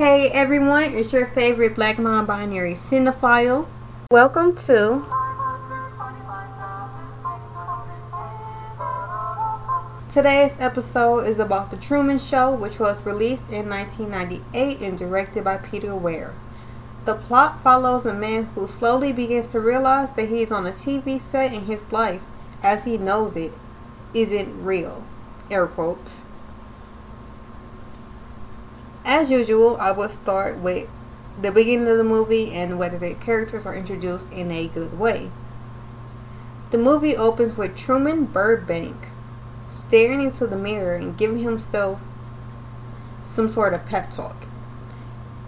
Hey everyone, it's your favorite black non binary cinephile. Welcome to Today's episode is about The Truman Show, which was released in 1998 and directed by Peter Weir. The plot follows a man who slowly begins to realize that he is on a TV set and his life, as he knows it, isn't real. Air quotes. As usual, I will start with the beginning of the movie and whether the characters are introduced in a good way. The movie opens with Truman Burbank staring into the mirror and giving himself some sort of pep talk.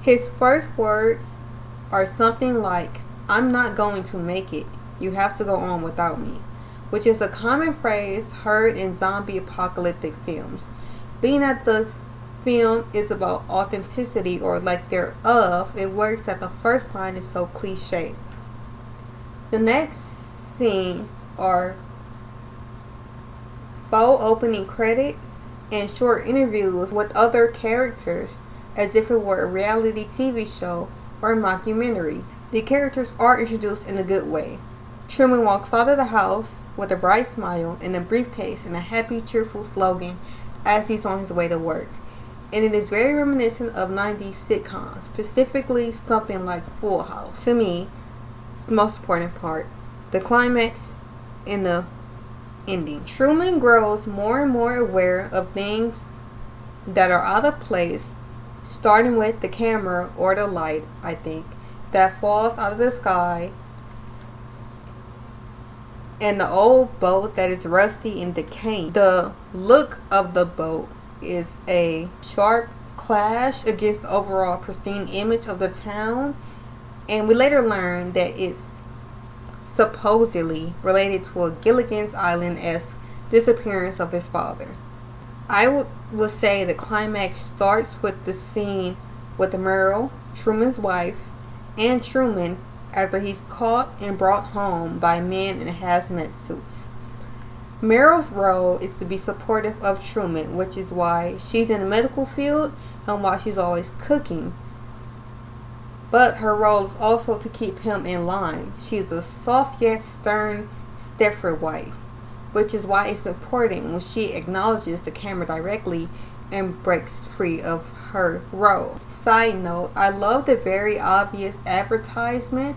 His first words are something like, I'm not going to make it. You have to go on without me, which is a common phrase heard in zombie apocalyptic films. Being that the film is about authenticity or like thereof, it works that the first line is so cliche. The next scenes are full opening credits and short interviews with other characters as if it were a reality TV show or a mockumentary. The characters are introduced in a good way. Truman walks out of the house with a bright smile and a briefcase and a happy, cheerful slogan as he's on his way to work and it is very reminiscent of 90s sitcoms, specifically something like Full House. To me, the most important part the climax and the ending. Truman grows more and more aware of things that are out of place, starting with the camera or the light, I think, that falls out of the sky, and the old boat that is rusty and decaying. The look of the boat is a sharp clash against the overall pristine image of the town. And we later learn that it's supposedly related to a Gilligan's Island esque disappearance of his father. I would, say the climax starts with the scene with Meryl, Truman's wife, and Truman after he's caught and brought home by men in hazmat suits. Meryl's role is to be supportive of Truman, which is why she's in the medical field and why she's always cooking. But her role is also to keep him in line. She's a soft yet stern Stepford wife, which is why it's important when she acknowledges the camera directly and breaks free of her role. Side note, I love the very obvious advertisement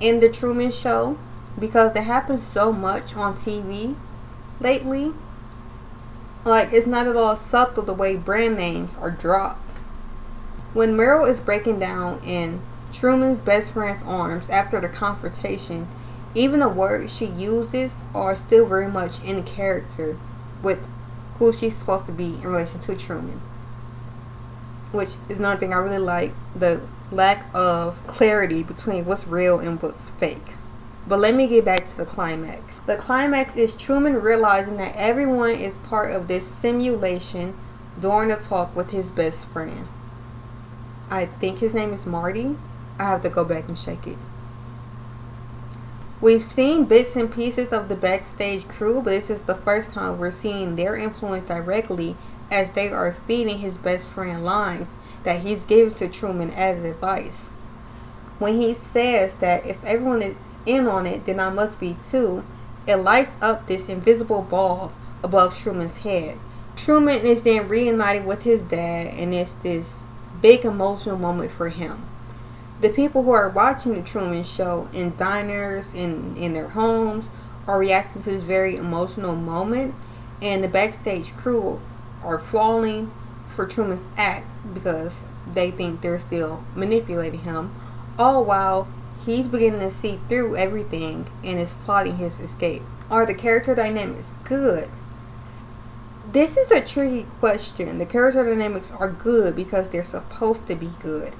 in the Truman Show because it happens so much on TV lately. Like, it's not at all subtle the way brand names are dropped. When Meryl is breaking down in Truman's best friend's arms after the confrontation, even the words she uses are still very much in character with who she's supposed to be in relation to Truman. Which is another thing I really like the lack of clarity between what's real and what's fake. But let me get back to the climax. The climax is Truman realizing that everyone is part of this simulation during a talk with his best friend. I think his name is Marty. I have to go back and check it. We've seen bits and pieces of the backstage crew, but this is the first time we're seeing their influence directly as they are feeding his best friend lines that he's given to Truman as advice when he says that if everyone is in on it, then I must be too, it lights up this invisible ball above Truman's head. Truman is then reunited with his dad, and it's this big emotional moment for him. The people who are watching the Truman Show in diners, in, in their homes, are reacting to this very emotional moment, and the backstage crew are falling for Truman's act because they think they're still manipulating him all while he's beginning to see through everything and is plotting his escape. Are the character dynamics good? This is a tricky question. The character dynamics are good because they're supposed to be good.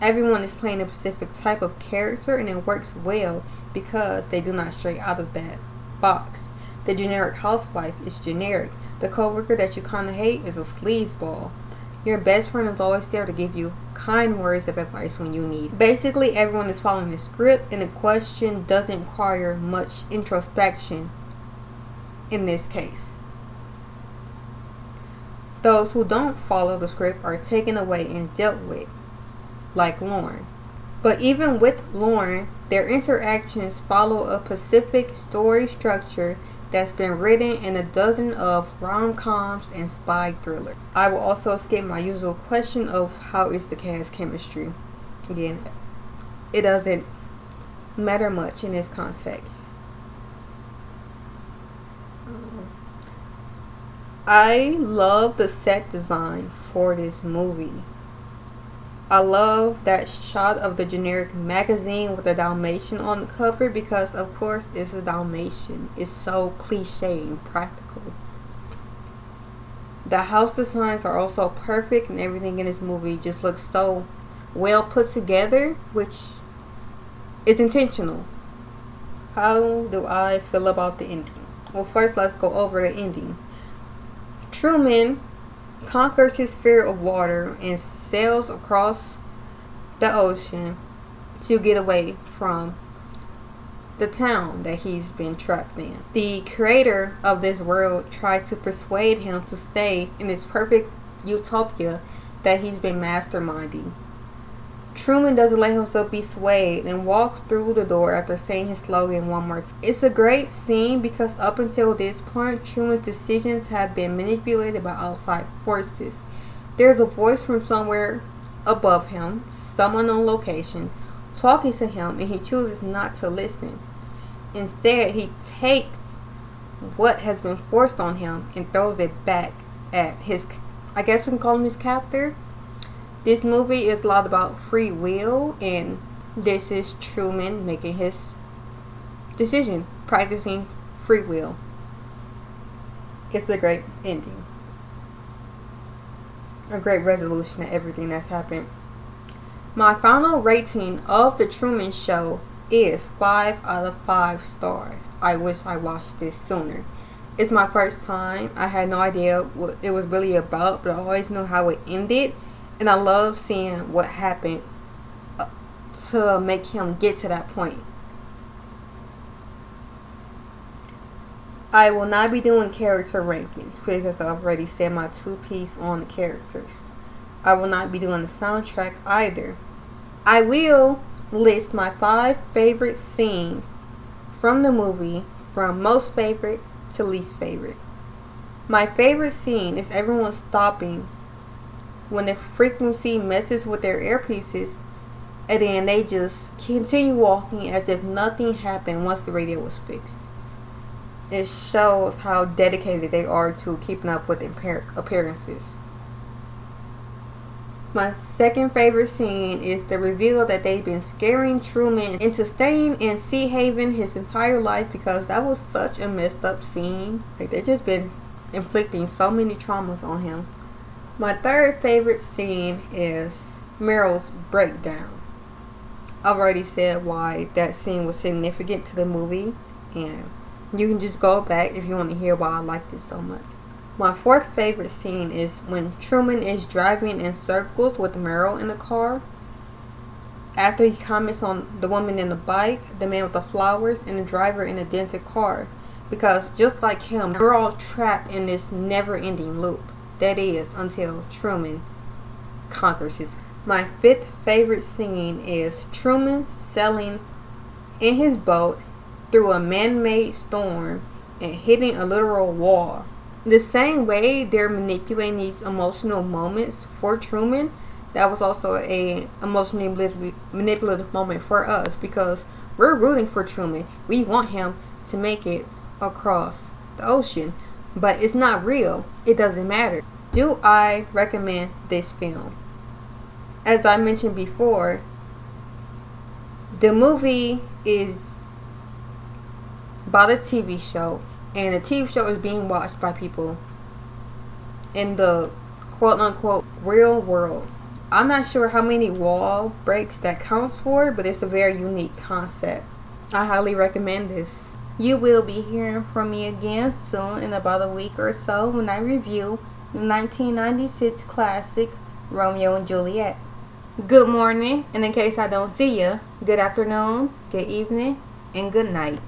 Everyone is playing a specific type of character and it works well because they do not stray out of that box. The generic housewife is generic. The coworker that you kind of hate is a sleazeball. Your best friend is always there to give you kind words of advice when you need. Basically, everyone is following the script, and the question doesn't require much introspection in this case. Those who don't follow the script are taken away and dealt with, like Lauren. But even with Lauren, their interactions follow a specific story structure that's been written in a dozen of rom-coms and spy thrillers. I will also skip my usual question of how is the cast chemistry. Again, it doesn't matter much in this context. Um, I love the set design for this movie. I love that shot of the generic magazine with the Dalmatian on the cover because, of course, it's a Dalmatian. It's so cliche and practical. The house designs are also perfect, and everything in this movie just looks so well put together, which is intentional. How do I feel about the ending? Well, first, let's go over the ending. Truman conquers his fear of water and sails across the ocean to get away from the town that he's been trapped in. The creator of this world tries to persuade him to stay in this perfect utopia that he's been masterminding. Truman doesn't let himself be swayed and walks through the door after saying his slogan one more time. It's a great scene because up until this point, Truman's decisions have been manipulated by outside forces. There's a voice from somewhere above him, someone on location, talking to him, and he chooses not to listen. Instead, he takes what has been forced on him and throws it back at his, I guess we can call him his captor this movie is a lot about free will, and this is Truman making his decision, practicing free will. It's a great ending. A great resolution to everything that's happened. My final rating of The Truman Show is 5 out of 5 stars. I wish I watched this sooner. It's my first time. I had no idea what it was really about, but I always knew how it ended and I love seeing what happened uh, to make him get to that point. I will not be doing character rankings because I've already said my two piece on the characters. I will not be doing the soundtrack either. I will list my five favorite scenes from the movie from most favorite to least favorite. My favorite scene is everyone stopping when the frequency messes with their earpieces and then they just continue walking as if nothing happened once the radio was fixed. It shows how dedicated they are to keeping up with appearances. My second favorite scene is the reveal that they've been scaring Truman into staying in Seahaven his entire life because that was such a messed up scene. Like they've just been inflicting so many traumas on him. My third favorite scene is Meryl's breakdown. I've already said why that scene was significant to the movie, and you can just go back if you want to hear why I like this so much. My fourth favorite scene is when Truman is driving in circles with Meryl in the car. After he comments on the woman in the bike, the man with the flowers, and the driver in the dented car. Because just like him, we're all trapped in this never ending loop. That is until Truman conquers his. My fifth favorite scene is Truman sailing in his boat through a man-made storm and hitting a literal wall. The same way they're manipulating these emotional moments for Truman, that was also a emotionally manipulative moment for us because we're rooting for Truman. We want him to make it across the ocean, but it's not real. It doesn't matter. Do I recommend this film? As I mentioned before, the movie is by the TV show, and the TV show is being watched by people in the quote unquote real world. I'm not sure how many wall breaks that counts for, but it's a very unique concept. I highly recommend this. You will be hearing from me again soon in about a week or so when I review the 1996 classic Romeo and Juliet. Good morning, and in case I don't see you, good afternoon, good evening, and good night.